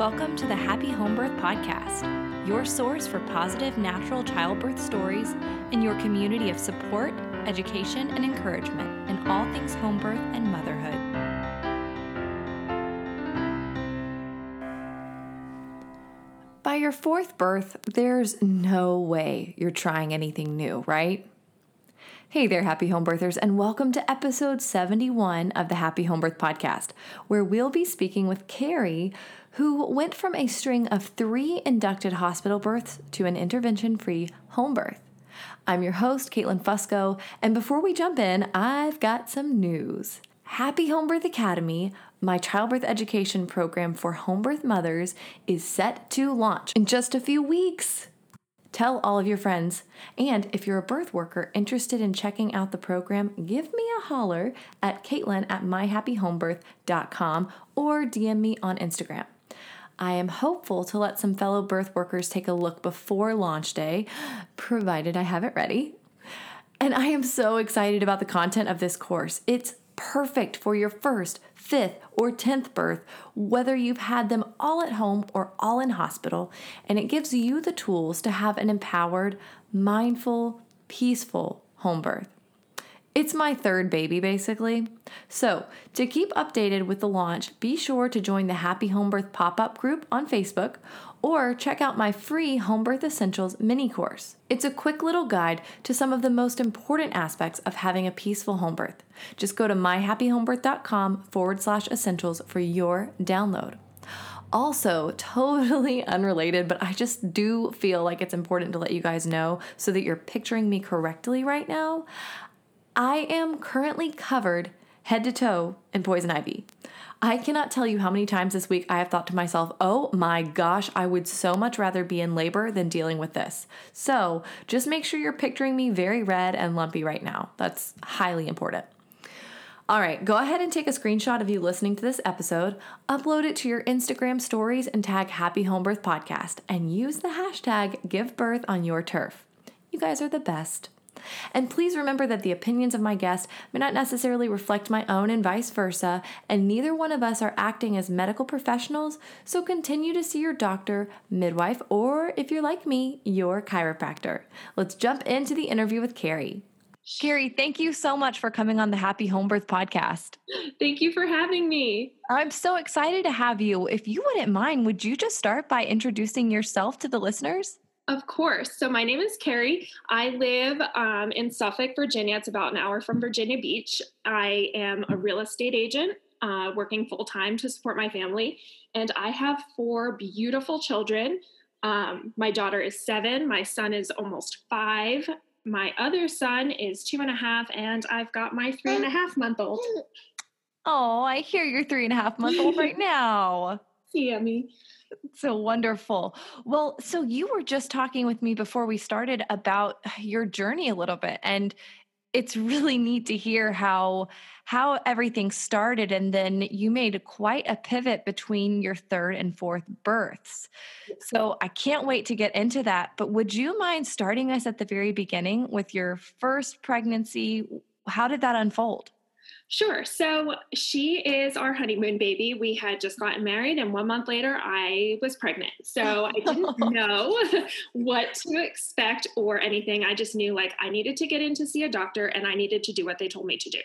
Welcome to the Happy Homebirth Podcast, your source for positive natural childbirth stories and your community of support, education, and encouragement in all things homebirth and motherhood. By your fourth birth, there's no way you're trying anything new, right? Hey there, happy home birthers, and welcome to episode 71 of the Happy Home Birth Podcast, where we'll be speaking with Carrie, who went from a string of three inducted hospital births to an intervention free home birth. I'm your host, Caitlin Fusco, and before we jump in, I've got some news. Happy Home Birth Academy, my childbirth education program for home birth mothers, is set to launch in just a few weeks. Tell all of your friends. And if you're a birth worker interested in checking out the program, give me a holler at Caitlin at myhappyhomebirth.com or DM me on Instagram. I am hopeful to let some fellow birth workers take a look before launch day, provided I have it ready. And I am so excited about the content of this course. It's perfect for your first, fifth, or 10th birth, whether you've had them all at home or all in hospital, and it gives you the tools to have an empowered, mindful, peaceful home birth. It's my third baby, basically. So, to keep updated with the launch, be sure to join the Happy Home Birth pop up group on Facebook or check out my free Home Birth Essentials mini course. It's a quick little guide to some of the most important aspects of having a peaceful home birth. Just go to myhappyhomebirth.com forward slash essentials for your download. Also, totally unrelated, but I just do feel like it's important to let you guys know so that you're picturing me correctly right now. I am currently covered head to toe in poison ivy. I cannot tell you how many times this week I have thought to myself, oh my gosh, I would so much rather be in labor than dealing with this. So just make sure you're picturing me very red and lumpy right now. That's highly important. All right, go ahead and take a screenshot of you listening to this episode, upload it to your Instagram stories, and tag Happy Home Birth Podcast, and use the hashtag Give Birth on your turf. You guys are the best. And please remember that the opinions of my guest may not necessarily reflect my own and vice versa, and neither one of us are acting as medical professionals, so continue to see your doctor, midwife, or if you're like me, your chiropractor. Let's jump into the interview with Carrie. Carrie, thank you so much for coming on the Happy Home Birth podcast. Thank you for having me. I'm so excited to have you. If you wouldn't mind, would you just start by introducing yourself to the listeners? Of course. So my name is Carrie. I live um, in Suffolk, Virginia. It's about an hour from Virginia Beach. I am a real estate agent uh, working full time to support my family. And I have four beautiful children. Um, my daughter is seven, my son is almost five, my other son is two and a half, and I've got my three and a half month old. Oh, I hear you're three and a half month old right now. Yummy. So wonderful. Well, so you were just talking with me before we started about your journey a little bit and it's really neat to hear how how everything started and then you made quite a pivot between your third and fourth births. So I can't wait to get into that, but would you mind starting us at the very beginning with your first pregnancy? How did that unfold? Sure. So she is our honeymoon baby. We had just gotten married, and one month later, I was pregnant. So I didn't know what to expect or anything. I just knew like I needed to get in to see a doctor and I needed to do what they told me to do.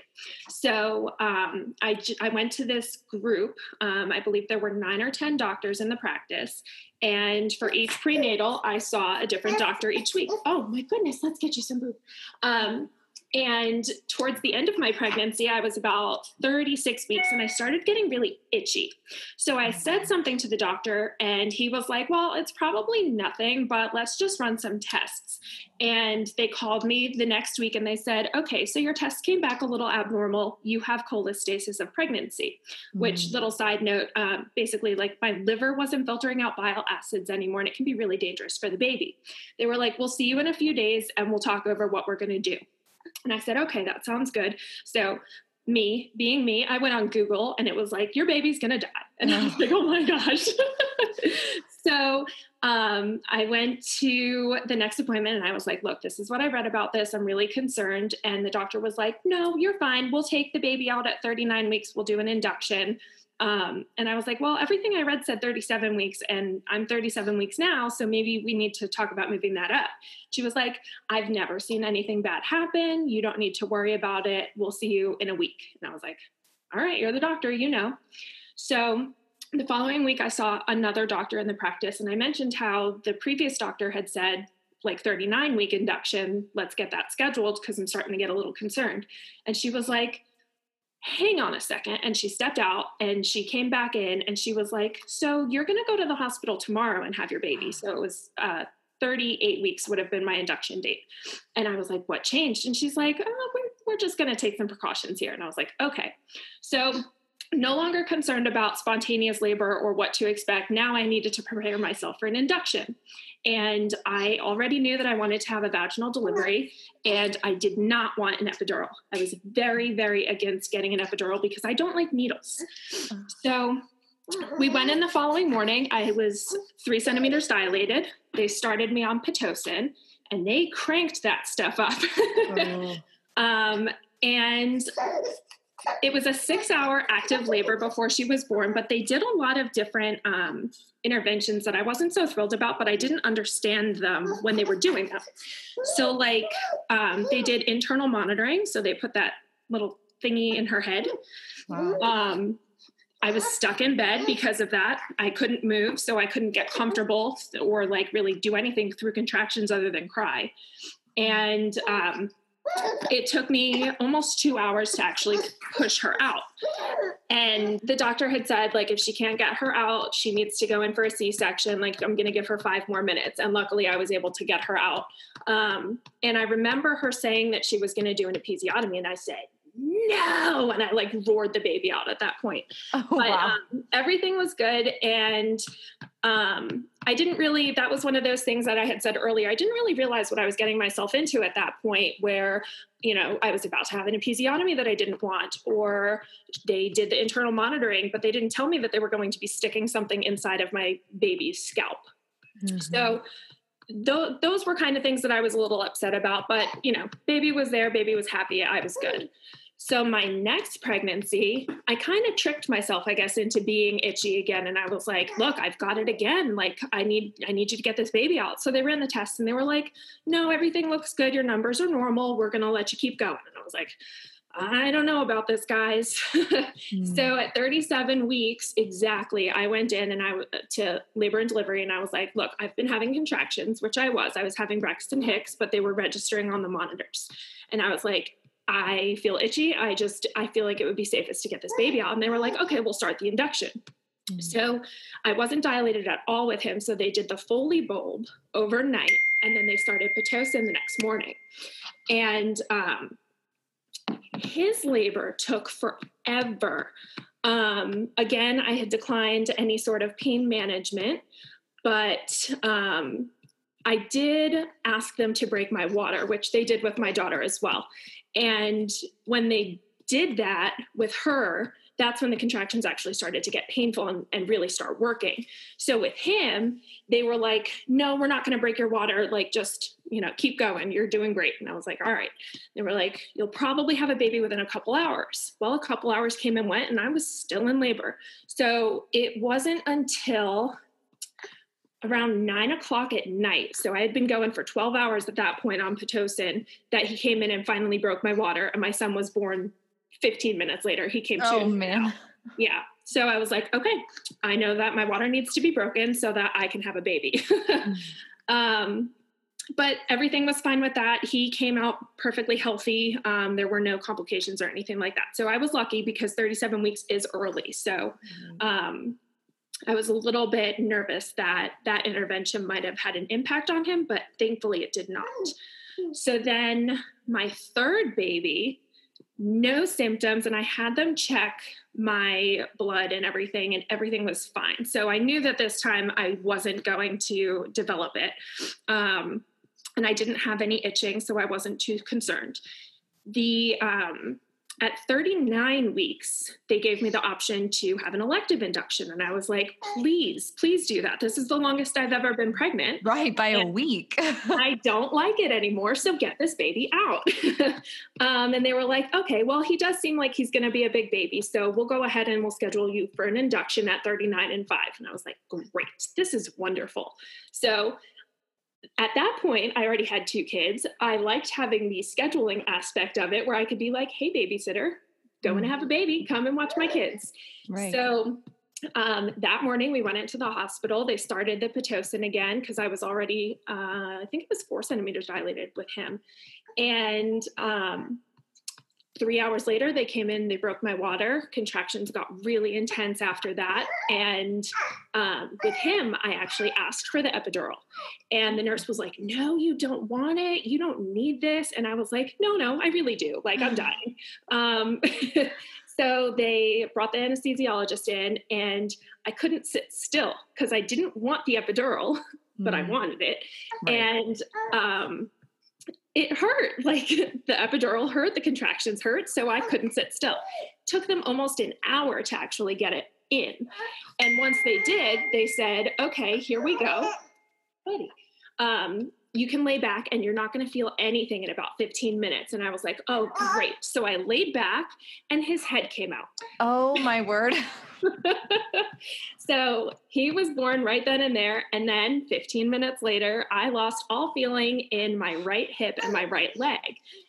So um, I, I went to this group. Um, I believe there were nine or 10 doctors in the practice. And for each prenatal, I saw a different doctor each week. Oh my goodness, let's get you some boob. Um, and towards the end of my pregnancy, I was about 36 weeks and I started getting really itchy. So I said something to the doctor, and he was like, Well, it's probably nothing, but let's just run some tests. And they called me the next week and they said, Okay, so your test came back a little abnormal. You have cholestasis of pregnancy, mm-hmm. which, mm. little side note, um, basically, like my liver wasn't filtering out bile acids anymore, and it can be really dangerous for the baby. They were like, We'll see you in a few days and we'll talk over what we're going to do. And I said, okay, that sounds good. So me being me, I went on Google and it was like, your baby's gonna die. And I was like, oh my gosh. so um, I went to the next appointment and I was like, look, this is what I read about this. I'm really concerned. And the doctor was like, no, you're fine. We'll take the baby out at 39 weeks. We'll do an induction. Um, and I was like, well, everything I read said 37 weeks, and I'm 37 weeks now, so maybe we need to talk about moving that up. She was like, I've never seen anything bad happen. You don't need to worry about it. We'll see you in a week. And I was like, all right, you're the doctor, you know. So the following week, I saw another doctor in the practice, and I mentioned how the previous doctor had said, like 39 week induction, let's get that scheduled because I'm starting to get a little concerned. And she was like, hang on a second. And she stepped out and she came back in and she was like, So you're going to go to the hospital tomorrow and have your baby. So it was uh, 38 weeks would have been my induction date. And I was like, What changed? And she's like, oh, we're, we're just going to take some precautions here. And I was like, Okay. So no longer concerned about spontaneous labor or what to expect. Now I needed to prepare myself for an induction. And I already knew that I wanted to have a vaginal delivery, and I did not want an epidural. I was very, very against getting an epidural because I don't like needles. So we went in the following morning. I was three centimeters dilated. They started me on Pitocin, and they cranked that stuff up. oh. um, and it was a six hour active labor before she was born, but they did a lot of different um, interventions that I wasn't so thrilled about, but I didn't understand them when they were doing them. So, like, um, they did internal monitoring. So, they put that little thingy in her head. Wow. Um, I was stuck in bed because of that. I couldn't move, so I couldn't get comfortable or like really do anything through contractions other than cry. And um, it took me almost two hours to actually push her out. And the doctor had said, like, if she can't get her out, she needs to go in for a C section. Like, I'm going to give her five more minutes. And luckily, I was able to get her out. Um, and I remember her saying that she was going to do an episiotomy. And I said, no and i like roared the baby out at that point oh, but wow. um, everything was good and um, i didn't really that was one of those things that i had said earlier i didn't really realize what i was getting myself into at that point where you know i was about to have an episiotomy that i didn't want or they did the internal monitoring but they didn't tell me that they were going to be sticking something inside of my baby's scalp mm-hmm. so th- those were kind of things that I was a little upset about, but you know, baby was there, baby was happy, I was good. So my next pregnancy, I kind of tricked myself, I guess, into being itchy again. And I was like, look, I've got it again. Like I need, I need you to get this baby out. So they ran the test and they were like, no, everything looks good. Your numbers are normal. We're going to let you keep going. And I was like, I don't know about this, guys. mm. So at 37 weeks exactly, I went in and I to labor and delivery, and I was like, "Look, I've been having contractions, which I was. I was having Braxton Hicks, but they were registering on the monitors." And I was like, I feel itchy. I just, I feel like it would be safest to get this baby out. And they were like, okay, we'll start the induction. Mm-hmm. So I wasn't dilated at all with him. So they did the Foley bulb overnight and then they started Pitocin the next morning. And um, his labor took forever. Um, again, I had declined any sort of pain management, but um, I did ask them to break my water, which they did with my daughter as well. And when they did that with her, that's when the contractions actually started to get painful and, and really start working. So with him, they were like, no, we're not going to break your water. Like, just, you know, keep going. You're doing great. And I was like, all right. They were like, you'll probably have a baby within a couple hours. Well, a couple hours came and went, and I was still in labor. So it wasn't until around nine o'clock at night. So I had been going for 12 hours at that point on Pitocin that he came in and finally broke my water. And my son was born 15 minutes later. He came oh, to. man. Yeah. So I was like, okay, I know that my water needs to be broken so that I can have a baby. um, but everything was fine with that. He came out perfectly healthy. Um, there were no complications or anything like that. So I was lucky because 37 weeks is early. So mm-hmm. um, I was a little bit nervous that that intervention might have had an impact on him, but thankfully it did not. So then my third baby, no symptoms, and I had them check my blood and everything, and everything was fine. So I knew that this time I wasn't going to develop it. Um, and I didn't have any itching, so I wasn't too concerned. The um, at 39 weeks, they gave me the option to have an elective induction. And I was like, please, please do that. This is the longest I've ever been pregnant. Right, by and a week. I don't like it anymore. So get this baby out. um, and they were like, okay, well, he does seem like he's going to be a big baby. So we'll go ahead and we'll schedule you for an induction at 39 and five. And I was like, great, this is wonderful. So at that point, I already had two kids. I liked having the scheduling aspect of it where I could be like, hey, babysitter, go and have a baby, come and watch my kids. Right. So um, that morning we went into the hospital. They started the Pitocin again because I was already, uh, I think it was four centimeters dilated with him. And um, three hours later they came in they broke my water. Contractions got really intense after that. And um, with him i actually asked for the epidural. And the nurse was like no you don't want it. You don't need this. And i was like no no i really do. Like i'm dying. Um, so they brought the anesthesiologist in and i couldn't sit still because i didn't want the epidural but mm. i wanted it. Right. and um, it hurt. Like the epidural hurt, the contractions hurt, so I couldn't sit still. Took them almost an hour to actually get it in. And once they did, they said, okay, here we go. Buddy. Um, you can lay back and you're not going to feel anything in about 15 minutes. And I was like, oh, great. So I laid back and his head came out. Oh, my word. so he was born right then and there. And then 15 minutes later, I lost all feeling in my right hip and my right leg.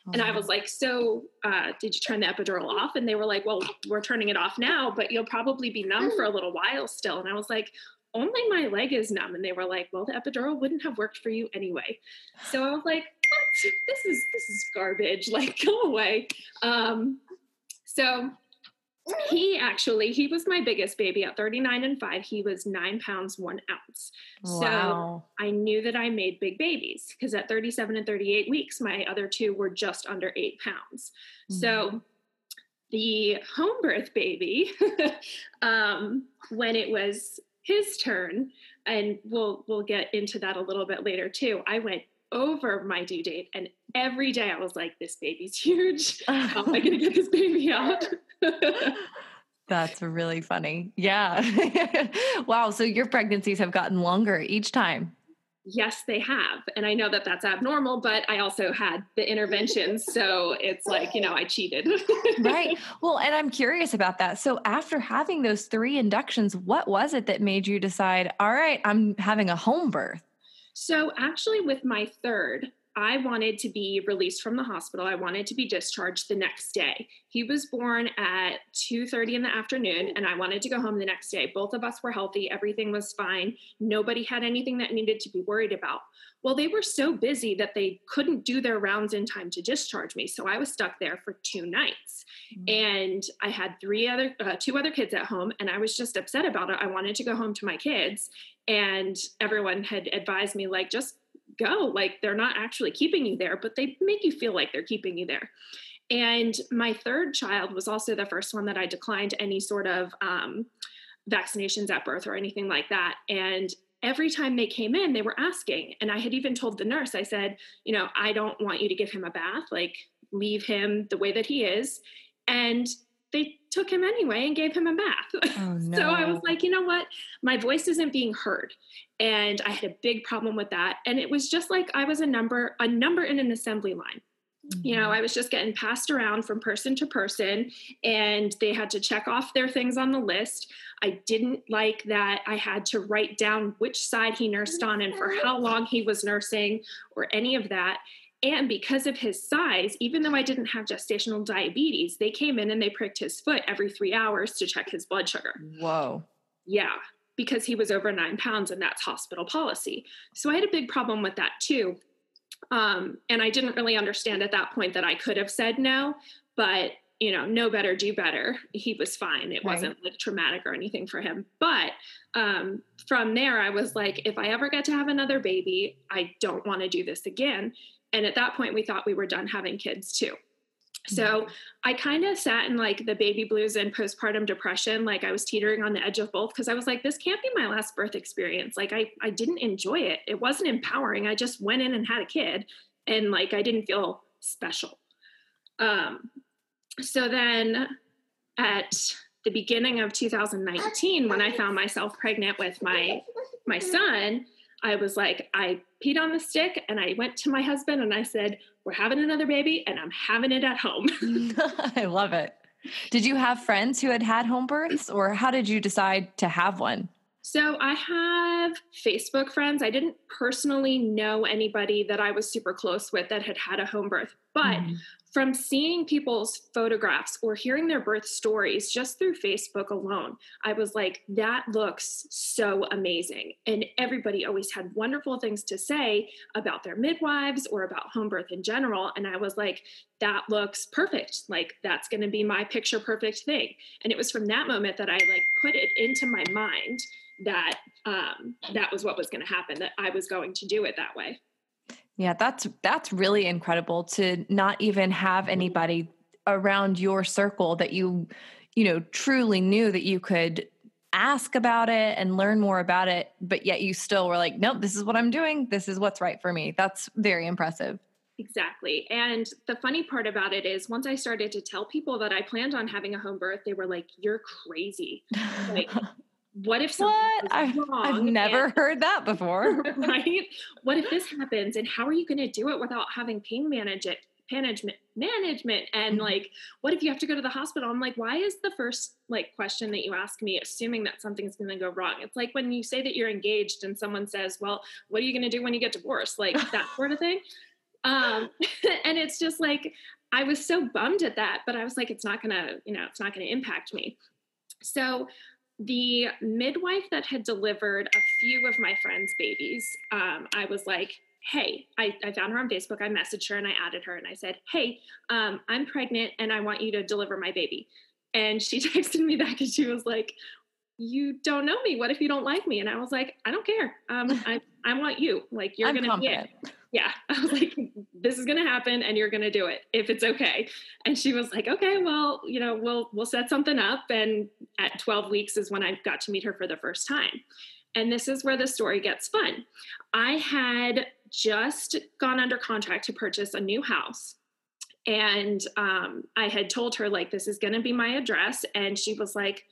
Oh, and I was like, So, uh, did you turn the epidural off? And they were like, Well, we're turning it off now, but you'll probably be numb for a little while still. And I was like, only my leg is numb. And they were like, well, the epidural wouldn't have worked for you anyway. So I was like, what? This is this is garbage. Like, go away. Um, so he actually he was my biggest baby at 39 and 5 he was 9 pounds 1 ounce wow. so i knew that i made big babies because at 37 and 38 weeks my other two were just under 8 pounds mm-hmm. so the home birth baby um, when it was his turn and we'll we'll get into that a little bit later too. I went over my due date and every day i was like this baby's huge. How am i going to get this baby out? That's really funny. Yeah. Wow so your pregnancies have gotten longer each time yes, they have. And I know that that's abnormal, but I also had the interventions. So it's like, you know, I cheated. right. Well, and I'm curious about that. So after having those three inductions, what was it that made you decide, all right, I'm having a home birth? So actually, with my third, I wanted to be released from the hospital. I wanted to be discharged the next day. He was born at 2:30 in the afternoon and I wanted to go home the next day. Both of us were healthy, everything was fine. Nobody had anything that needed to be worried about. Well, they were so busy that they couldn't do their rounds in time to discharge me. So I was stuck there for two nights. Mm-hmm. And I had three other uh, two other kids at home and I was just upset about it. I wanted to go home to my kids and everyone had advised me like just go. Like they're not actually keeping you there, but they make you feel like they're keeping you there. And my third child was also the first one that I declined any sort of um, vaccinations at birth or anything like that. And every time they came in, they were asking. And I had even told the nurse, I said, you know, I don't want you to give him a bath, like leave him the way that he is. And they took him anyway and gave him a bath. Oh, no. so I was like, you know what? My voice isn't being heard and i had a big problem with that and it was just like i was a number a number in an assembly line mm-hmm. you know mm-hmm. i was just getting passed around from person to person and they had to check off their things on the list i didn't like that i had to write down which side he nursed on and for how long he was nursing or any of that and because of his size, even though I didn't have gestational diabetes, they came in and they pricked his foot every three hours to check his blood sugar. Whoa. Yeah because he was over nine pounds and that's hospital policy. So I had a big problem with that too. Um, and I didn't really understand at that point that I could have said no, but you know, no better, do better. He was fine. It right. wasn't like traumatic or anything for him. But um, from there, I was like, if I ever get to have another baby, I don't want to do this again. And at that point, we thought we were done having kids too. So mm-hmm. I kind of sat in like the baby blues and postpartum depression. Like I was teetering on the edge of both because I was like, this can't be my last birth experience. Like I, I didn't enjoy it. It wasn't empowering. I just went in and had a kid and like I didn't feel special. Um, so then at the beginning of 2019 when i found myself pregnant with my my son i was like i peed on the stick and i went to my husband and i said we're having another baby and i'm having it at home. I love it. Did you have friends who had had home births or how did you decide to have one? So I have Facebook friends. I didn't personally know anybody that I was super close with that had had a home birth, but mm-hmm from seeing people's photographs or hearing their birth stories just through Facebook alone, I was like, that looks so amazing. And everybody always had wonderful things to say about their midwives or about home birth in general. And I was like, that looks perfect. Like, that's going to be my picture perfect thing. And it was from that moment that I like put it into my mind that um, that was what was going to happen, that I was going to do it that way. Yeah, that's that's really incredible to not even have mm-hmm. anybody around your circle that you you know truly knew that you could ask about it and learn more about it but yet you still were like nope this is what i'm doing. This is what's right for me. That's very impressive. Exactly and the funny part about it is once i started to tell people that i planned on having a home birth they were like you're crazy. Like what if something what? I've, I've, never and, heard that before. right? What if this happens? And how are you going to do it without having pain management? management management and mm-hmm. like what if you have to go to the hospital i'm like why is the first like question that you ask me assuming that something's going to go wrong it's like when you say that you're engaged and someone says well what are you going to do when you get divorced like that sort of thing um and it's just like i was so bummed at that but i was like it's not going to you know it's not going to impact me so the midwife that had delivered a few of my friends' babies, um, I was like, hey, I, I, found her on Facebook. I messaged her and I added her and I said, hey, um, I'm pregnant and I want you to deliver my baby. And she texted me back and she was like, you don't know me. What if you don't like me? And I was like, I don't care. Um, I, I want you. Like, you're going to be it yeah. I was like this is going to happen and you're going to do it if it's okay. And she was like okay well you know we'll we'll set something up. And at 12 weeks is when i got to meet her for the first time. And this is where the story gets fun. I had just gone under contract to purchase a new house. And um, i had told her like this is going to be my address. And she was like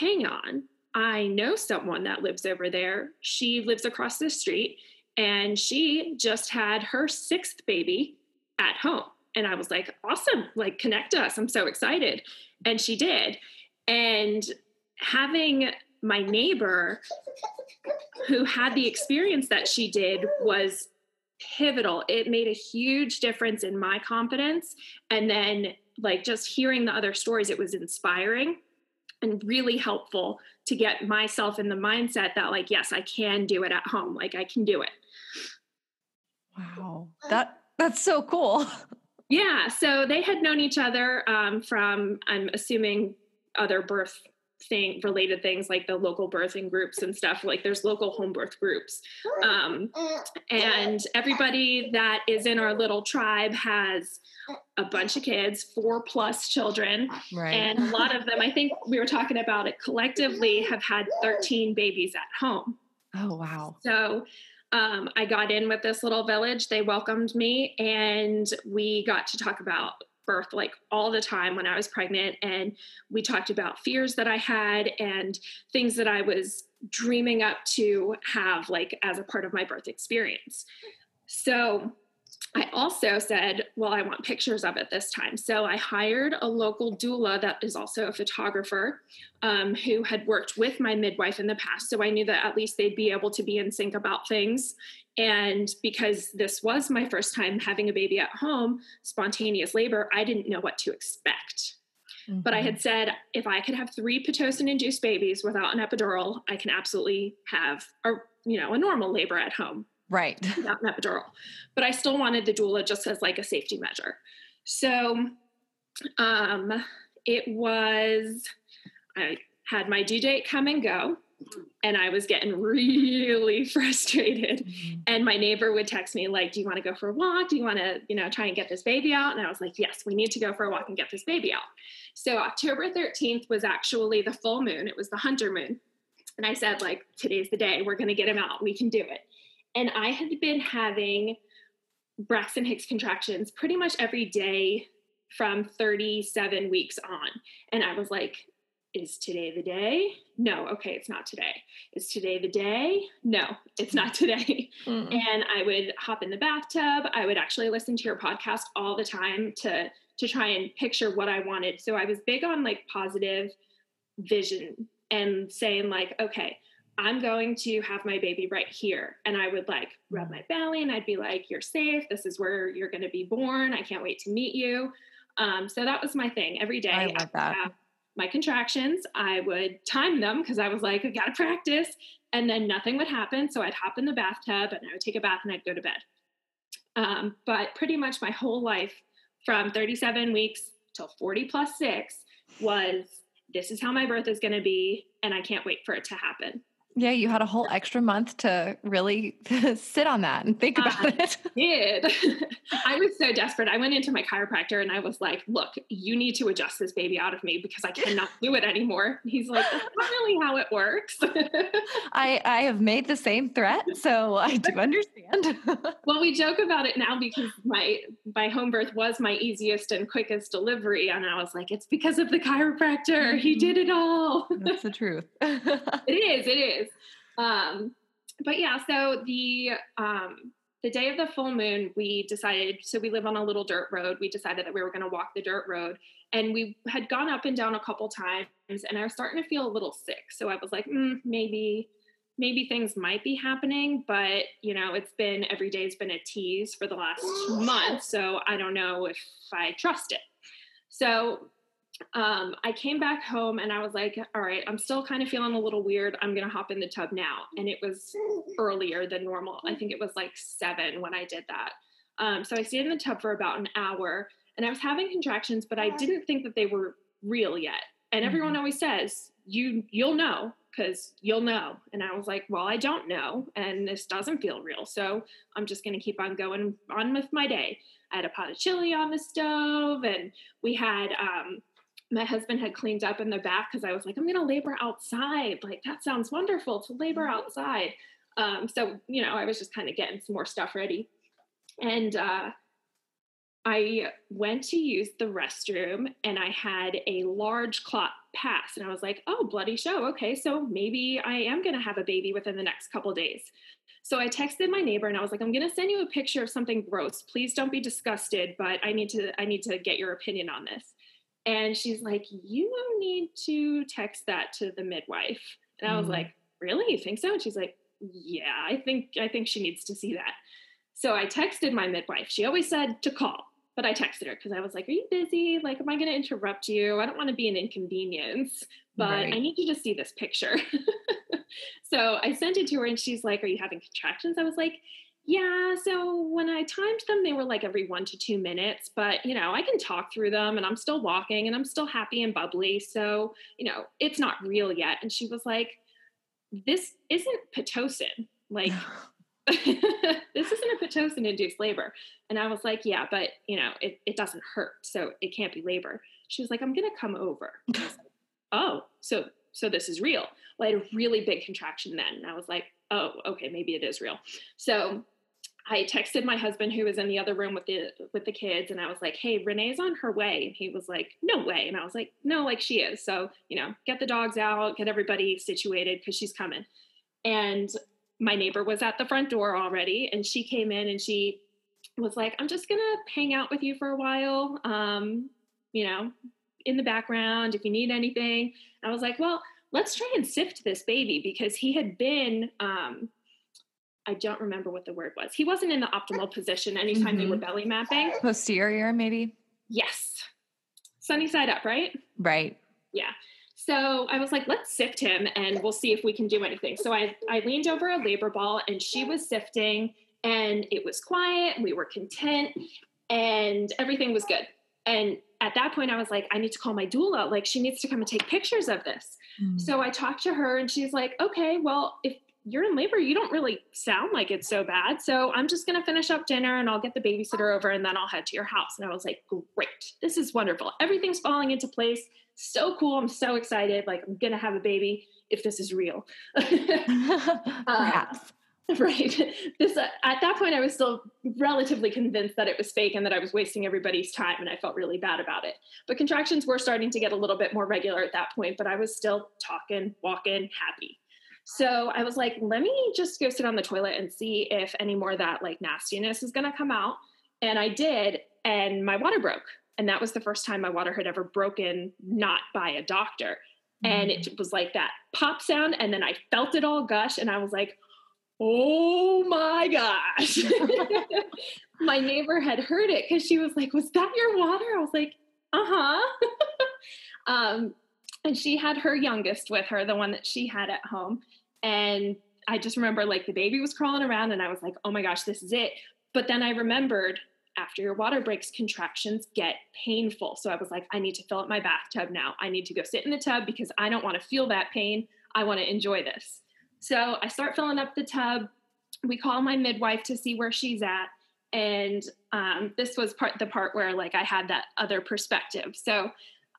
hang on. I know someone that lives over there. She lives across the street and she just had her sixth baby at home. And I was like, awesome, like connect us. I'm so excited. And she did. And having my neighbor who had the experience that she did was pivotal. It made a huge difference in my confidence. And then, like, just hearing the other stories, it was inspiring and really helpful to get myself in the mindset that, like, yes, I can do it at home. Like, I can do it. Wow. That that's so cool. Yeah. So they had known each other um, from, I'm assuming, other birth thing related things like the local birthing groups and stuff like there's local home birth groups um, and everybody that is in our little tribe has a bunch of kids four plus children right. and a lot of them i think we were talking about it collectively have had 13 babies at home oh wow so um, I got in with this little village. They welcomed me, and we got to talk about birth like all the time when I was pregnant. And we talked about fears that I had and things that I was dreaming up to have like as a part of my birth experience. So I also said, well, I want pictures of it this time. So I hired a local doula that is also a photographer um, who had worked with my midwife in the past. So I knew that at least they'd be able to be in sync about things. And because this was my first time having a baby at home, spontaneous labor, I didn't know what to expect. Mm-hmm. But I had mm-hmm. said, if I could have three Pitocin induced babies without an epidural, I can absolutely have a, you know, a normal labor at home right. Not an epidural. But i still wanted the doula just as like a safety measure. So um it was i had my due date come and go and i was getting really frustrated. Mm-hmm. and my neighbor would text me like do you want to go for a walk? Do you want to you know try and get this baby out? And i was like yes we need to go for a walk and get this baby out. So october 13th was actually the full moon. It was the hunter moon. And i said like today's the day. We're going to get him out. We can do it and I had been having Braxton Hicks contractions pretty much every day from 37 weeks on. And I was like, is today the day? No, okay, it's not today. Is today the day? No, it's not today. Mm. And I would hop in the bathtub. I would actually listen to your podcast all the time to to try and picture what I wanted. So I was big on like positive vision and saying like, okay, I'm going to have my baby right here. And I would like rub my belly and I'd be like, you're safe. This is where you're going to be born. I can't wait to meet you. Um, so that was my thing every day. I love that my contractions. I would time them because I was like, I've got to practice. And then nothing would happen. So I'd hop in the bathtub and I would take a bath and I'd go to bed. Um, but pretty much my whole life from 37 weeks till 40 plus six was this is how my birth is going to be. And I can't wait for it to happen. Yeah, you had a whole extra month to really sit on that and think about I it. Did I was so desperate. I went into my chiropractor and I was like, "Look, you need to adjust this baby out of me because I cannot do it anymore." He's like, "That's not really how it works." I I have made the same threat, so I do understand. well, we joke about it now because my my home birth was my easiest and quickest delivery, and I was like, "It's because of the chiropractor. He mm-hmm. did it all." That's the truth. it is. It is. Um, but yeah, so the um, the day of the full moon, we decided. So we live on a little dirt road. We decided that we were going to walk the dirt road, and we had gone up and down a couple times, and I was starting to feel a little sick. So I was like, mm, maybe maybe things might be happening, but you know, it's been every day's been a tease for the last month, so I don't know if I trust it. So um, I came back home and I was like, all right, I'm still kind of feeling a little weird. I'm going to hop in the tub now. And it was earlier than normal. I think it was like seven when I did that. Um, so I stayed in the tub for about an hour and I was having contractions, but I didn't think that they were real yet. And everyone mm-hmm. always says, you, you'll know because you'll know. And I was like, well, I don't know. And this doesn't feel real. So I'm just going to keep on going on with my day. I had a pot of chili on the stove and we had, um, my husband had cleaned up in the back because I was like, I'm going to labor outside. Like, that sounds wonderful to labor mm-hmm. outside. Um, so, you know, I was just kind of getting some more stuff ready. And uh, I went to use the restroom and I had a large clot pass. And I was like, oh, bloody show. Okay, so maybe I am going to have a baby within the next couple days. So I texted my neighbor and I was like, I'm going to send you a picture of something gross. Please don't be disgusted, but I need to I need to get your opinion on this. And she's like, You need to text that to the midwife. And I was mm. like, Really? You think so? And she's like, Yeah, I think I think she needs to see that. So I texted my midwife. She always said to call, but I texted her because I was like, Are you busy? Like, am I gonna interrupt you? I don't want to be an inconvenience, but right. I need you to see this picture. so I sent it to her and she's like, Are you having contractions? I was like, yeah, so when I timed them, they were like every one to two minutes, but you know, I can talk through them and I'm still walking and I'm still happy and bubbly. So, you know, it's not real yet. And she was like, This isn't Pitocin. Like, this isn't a Pitocin induced labor. And I was like, Yeah, but you know, it, it doesn't hurt. So it can't be labor. She was like, I'm going to come over. Like, oh, so, so this is real. Well, I had a really big contraction then. And I was like, oh, okay, maybe it is real. So I texted my husband who was in the other room with the with the kids and I was like, "Hey, Renee's on her way." And he was like, "No way." And I was like, "No, like she is." So, you know, get the dogs out, get everybody situated cuz she's coming. And my neighbor was at the front door already and she came in and she was like, "I'm just going to hang out with you for a while. Um, you know, in the background if you need anything." I was like, "Well, let's try and sift this baby because he had been um, I don't remember what the word was. He wasn't in the optimal position anytime mm-hmm. they were belly mapping. Posterior, maybe? Yes. Sunny side up, right? Right. Yeah. So I was like, let's sift him and we'll see if we can do anything. So I, I leaned over a labor ball and she was sifting and it was quiet. We were content and everything was good. And at that point, I was like, I need to call my doula. Like, she needs to come and take pictures of this. Mm. So I talked to her and she's like, okay, well, if you're in labor, you don't really sound like it's so bad. So I'm just going to finish up dinner and I'll get the babysitter over and then I'll head to your house. And I was like, great. This is wonderful. Everything's falling into place. So cool. I'm so excited. Like, I'm going to have a baby if this is real. Perhaps. Right. This uh, at that point, I was still relatively convinced that it was fake and that I was wasting everybody's time, and I felt really bad about it. But contractions were starting to get a little bit more regular at that point, but I was still talking, walking, happy. So I was like, let me just go sit on the toilet and see if any more of that like nastiness is going to come out. And I did, and my water broke. And that was the first time my water had ever broken, not by a doctor. And it mm. was like that pop sound. And then I felt it all gush. And I was like, oh my gosh. my neighbor had heard it because she was like, was that your water? I was like, uh huh. um, and she had her youngest with her, the one that she had at home. And I just remember like the baby was crawling around and I was like, oh my gosh, this is it. But then I remembered after your water breaks, contractions get painful. So I was like, I need to fill up my bathtub now. I need to go sit in the tub because I don't want to feel that pain. I want to enjoy this. So I start filling up the tub. We call my midwife to see where she's at. And um, this was part the part where like I had that other perspective. So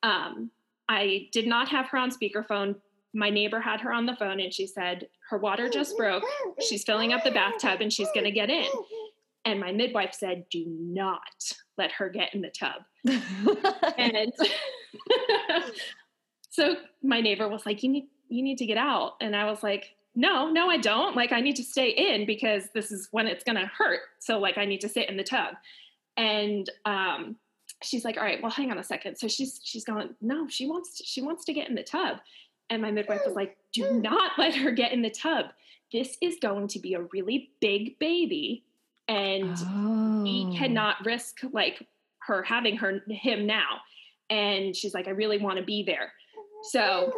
um, I did not have her on speakerphone. My neighbor had her on the phone and she said, Her water just broke. She's filling up the bathtub and she's going to get in. And my midwife said, Do not let her get in the tub. and so my neighbor was like, You need you need to get out. And I was like, No, no, I don't. Like I need to stay in because this is when it's gonna hurt. So like I need to sit in the tub. And um she's like, All right, well, hang on a second. So she's she's going, No, she wants to, she wants to get in the tub. And my midwife was like, Do not let her get in the tub. This is going to be a really big baby and oh. he cannot risk like her having her him now. And she's like i really want to be there. So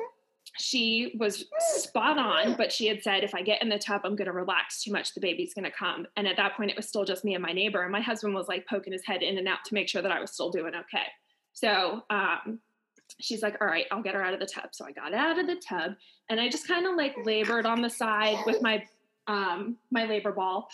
she was spot on but she had said if i get in the tub i'm going to relax. Too much the baby's going to come. And at that point it was still just me and my neighbor and my husband was like poking his head in and out to make sure that i was still doing okay. So um, she's like all right i'll get her out of the tub so i got out of the tub and i just kind of like labored on the side with my um, my labor ball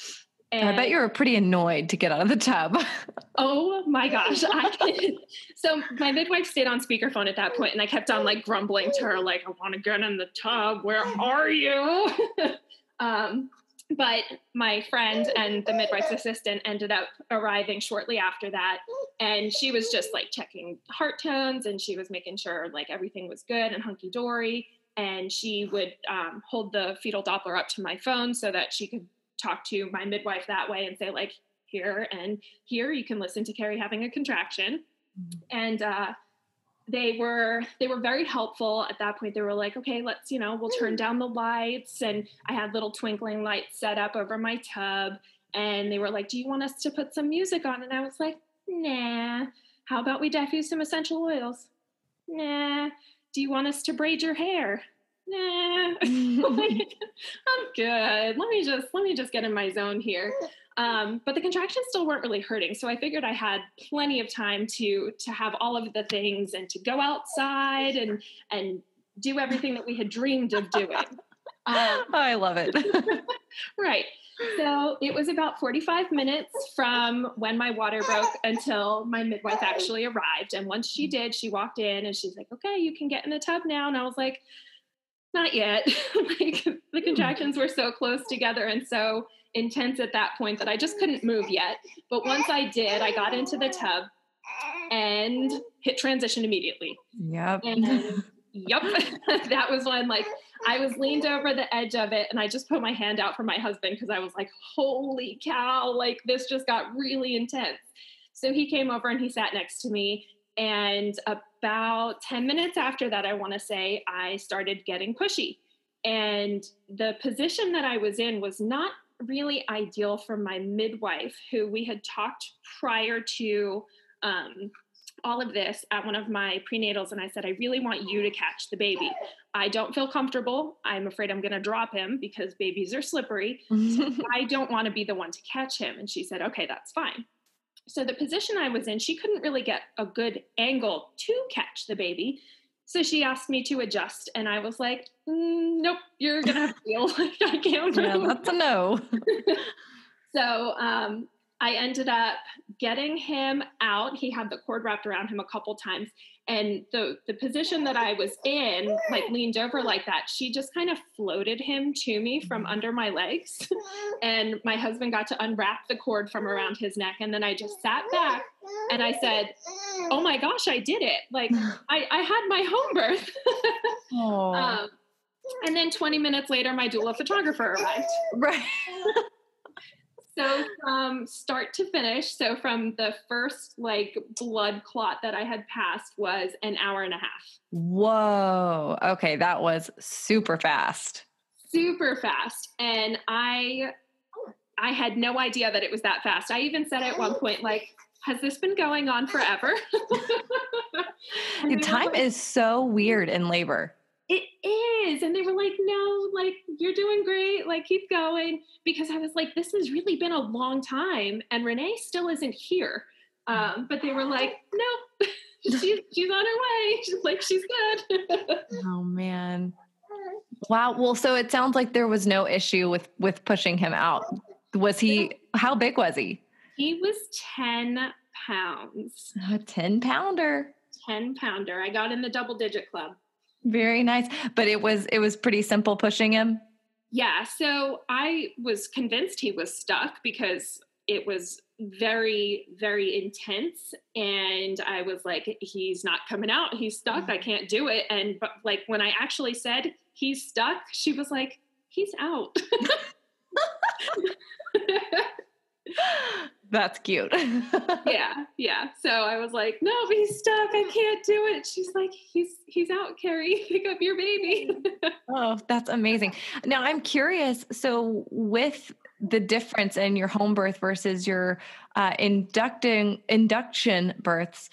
and I bet you were pretty annoyed to get out of the tub. oh my gosh. I so my midwife stayed on speakerphone at that point and I kept on like grumbling to her, like, I want to get in the tub. Where are you? um, but my friend and the midwife's assistant ended up arriving shortly after that. And she was just like checking heart tones and she was making sure like everything was good and hunky dory. And she would um, hold the fetal Doppler up to my phone so that she could talk to my midwife that way and say like here and here you can listen to carrie having a contraction mm-hmm. and uh, they were they were very helpful. At that point they were like okay let's you know we'll turn mm. down the lights. And i had little twinkling lights set up over my tub. And they were like do you want us to put some music on? And i was like nah. How about we diffuse some essential oils? Nah. Do you want us to braid your hair? Nah, like, I'm good. Let me just let me just get in my zone here. Um, but the contractions still weren't really hurting, so I figured I had plenty of time to to have all of the things and to go outside and and do everything that we had dreamed of doing. Um, I love it. right. So it was about 45 minutes from when my water broke until my midwife actually arrived. And once she did, she walked in and she's like, okay, you can get in the tub now. And I was like, not yet. like the contractions were so close together and so intense at that point that I just couldn't move yet. But once I did, I got into the tub and hit transition immediately. Yep. And, yep. that was when like I was leaned over the edge of it and I just put my hand out for my husband because I was like, holy cow, like this just got really intense. So he came over and he sat next to me and about 10 minutes after that, I want to say, I started getting pushy. And the position that I was in was not really ideal for my midwife, who we had talked prior to um, all of this at one of my prenatals. And I said, I really want you to catch the baby. I don't feel comfortable. I'm afraid I'm going to drop him because babies are slippery. I don't want to be the one to catch him. And she said, okay, that's fine. So the position I was in, she couldn't really get a good angle to catch the baby. So she asked me to adjust, and I was like, mm, "Nope, you're gonna have to feel like I can't move." Yeah, that's a no. so um, I ended up getting him out. He had the cord wrapped around him a couple times. And the the position that I was in, like leaned over like that, she just kind of floated him to me from under my legs. and my husband got to unwrap the cord from around his neck. And then I just sat back and I said, Oh my gosh, I did it. Like I, I had my home birth. um, and then 20 minutes later, my doula photographer arrived. Right. so from start to finish, so from the first like blood clot that I had passed was an hour and a half. Whoa. Okay, that was super fast. Super fast. And I I had no idea that it was that fast. I even said at one point like has this been going on forever? time like, is so weird in labor. It is. And they were like, no, like, you're doing great. Like, keep going. Because I was like, this has really been a long time. And Renee still isn't here. Um, but they were like, no, she's, she's on her way. She's like, she's good. oh, man. Wow. Well, so it sounds like there was no issue with with pushing him out. Was he? How big was he? He was ten pounds. A ten pounder. Ten pounder. I got in the double digit club. Very nice. But it was it was pretty simple pushing him. Yeah, so I was convinced he was stuck because it was very very intense and I was like he's not coming out, he's stuck, I can't do it and but like when I actually said he's stuck, she was like he's out. That's cute. yeah, yeah. So I was like, no, he's stuck. I can't do it. She's like, he's he's out, Carrie. Pick up your baby. oh, that's amazing. Now I'm curious. So with the difference in your home birth versus your uh, inducting induction births,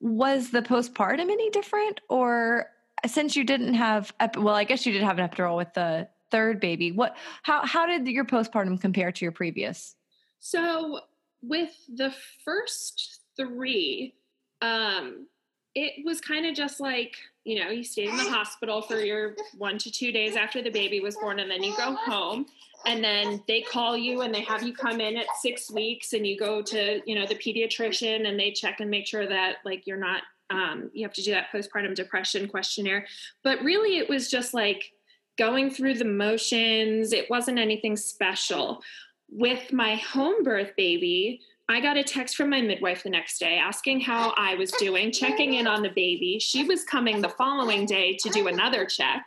was the postpartum any different, or since you didn't have well, I guess you did have an epidural with the third baby. What how how did your postpartum compare to your previous? So with the first three, um, it was kind of just like, you know, you stay in the hospital for your one to two days after the baby was born, and then you go home. And then they call you and they have you come in at six weeks and you go to, you know, the pediatrician and they check and make sure that like you're not um, you have to do that postpartum depression questionnaire. But really it was just like going through the motions. It wasn't anything special with my home birth baby, I got a text from my midwife the next day asking how I was doing, checking in on the baby. She was coming the following day to do another check.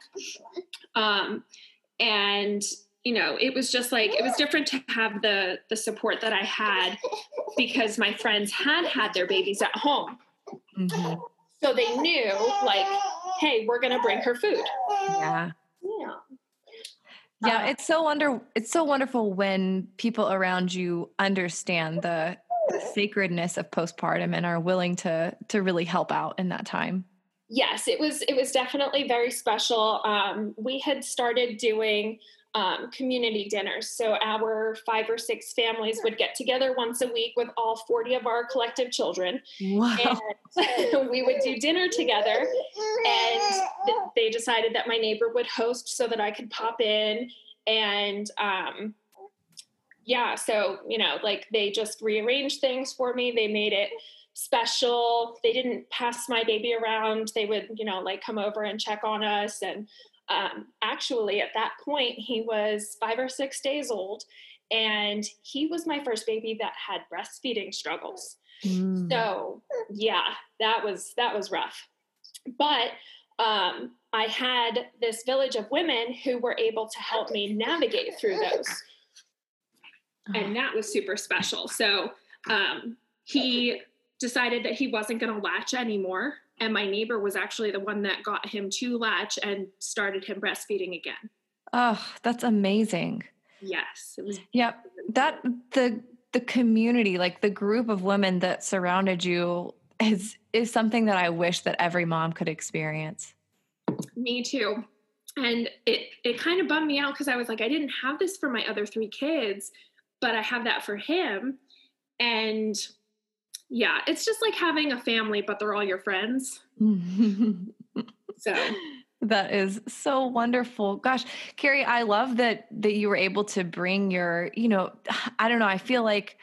Um, and you know, it was just like it was different to have the the support that I had because my friends had had their babies at home. Mm-hmm. So they knew like, hey, we're going to bring her food. Yeah. Yeah. Yeah, uh, it's so wonder it's so wonderful when people around you understand the, the sacredness of postpartum and are willing to to really help out in that time. Yes, it was it was definitely very special. Um, we had started doing um, community dinners. So our five or six families would get together once a week with all 40 of our collective children. Wow. And we would do dinner together. And th- they decided that my neighbor would host so that I could pop in. And um, yeah, so, you know, like they just rearranged things for me. They made it special. They didn't pass my baby around. They would, you know, like come over and check on us and um, actually, at that point, he was five or six days old, and he was my first baby that had breastfeeding struggles. Mm. So, yeah, that was that was rough. But um, I had this village of women who were able to help me navigate through those, and that was super special. So um, he decided that he wasn't going to latch anymore and my neighbor was actually the one that got him to latch and started him breastfeeding again. Oh, that's amazing. Yes, it was. Yep, that the the community, like the group of women that surrounded you, is is something that I wish that every mom could experience. Me too. And it it kind of bummed me out because I was like, I didn't have this for my other three kids, but I have that for him. And yeah, it's just like having a family, but they're all your friends. so that is so wonderful. Gosh, Carrie, I love that that you were able to bring your, you know, I don't know, I feel like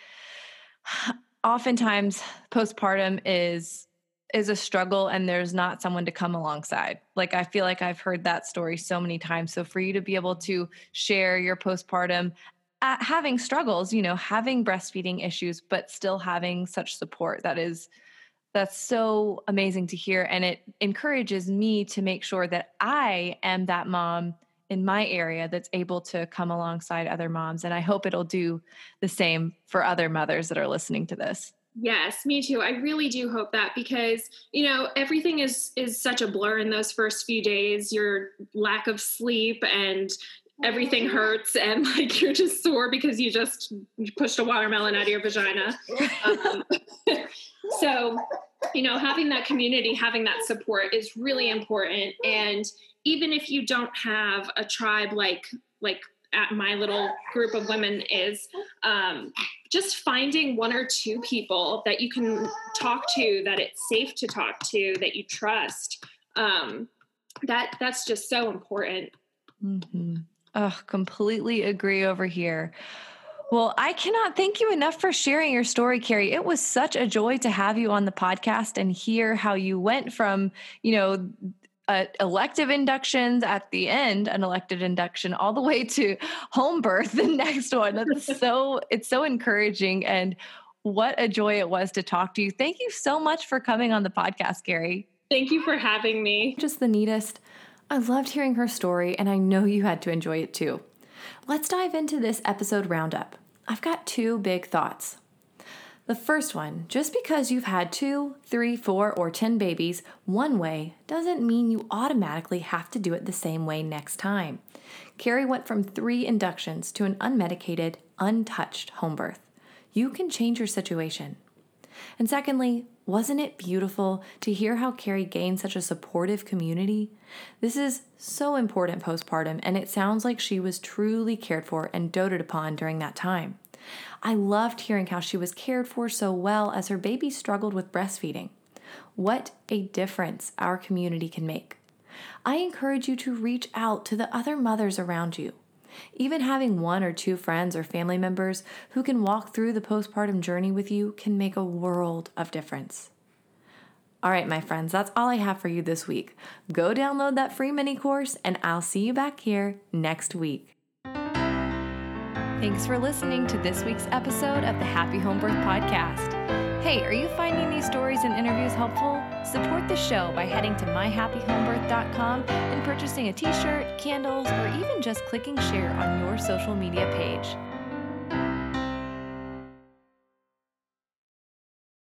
oftentimes postpartum is is a struggle and there's not someone to come alongside. Like I feel like I've heard that story so many times. So for you to be able to share your postpartum having struggles, you know, having breastfeeding issues but still having such support that is that's so amazing to hear and it encourages me to make sure that I am that mom in my area that's able to come alongside other moms and I hope it'll do the same for other mothers that are listening to this. Yes, me too. I really do hope that because, you know, everything is is such a blur in those first few days. Your lack of sleep and everything hurts and like you're just sore because you just pushed a watermelon out of your vagina. Um, so, you know, having that community, having that support is really important and even if you don't have a tribe like like at my little group of women is um, just finding one or two people that you can talk to that it's safe to talk to that you trust um, that that's just so important mm-hmm. Oh completely agree over here well, I cannot thank you enough for sharing your story, Carrie. It was such a joy to have you on the podcast and hear how you went from, you know, uh, elective inductions at the end, an elected induction, all the way to home birth, the next one. That's so, it's so encouraging. And what a joy it was to talk to you. Thank you so much for coming on the podcast, Carrie. Thank you for having me. Just the neatest. I loved hearing her story, and I know you had to enjoy it too. Let's dive into this episode roundup. I've got two big thoughts. The first one just because you've had two, three, four, or 10 babies one way doesn't mean you automatically have to do it the same way next time. Carrie went from three inductions to an unmedicated, untouched home birth. You can change your situation. And secondly, wasn't it beautiful to hear how Carrie gained such a supportive community? This is so important postpartum, and it sounds like she was truly cared for and doted upon during that time. I loved hearing how she was cared for so well as her baby struggled with breastfeeding. What a difference our community can make. I encourage you to reach out to the other mothers around you. Even having one or two friends or family members who can walk through the postpartum journey with you can make a world of difference. All right, my friends, that's all I have for you this week. Go download that free mini course, and I'll see you back here next week. Thanks for listening to this week's episode of the Happy Home Birth Podcast. Hey, are you finding these stories and interviews helpful? Support the show by heading to myhappyhomebirth.com and purchasing a t shirt, candles, or even just clicking share on your social media page.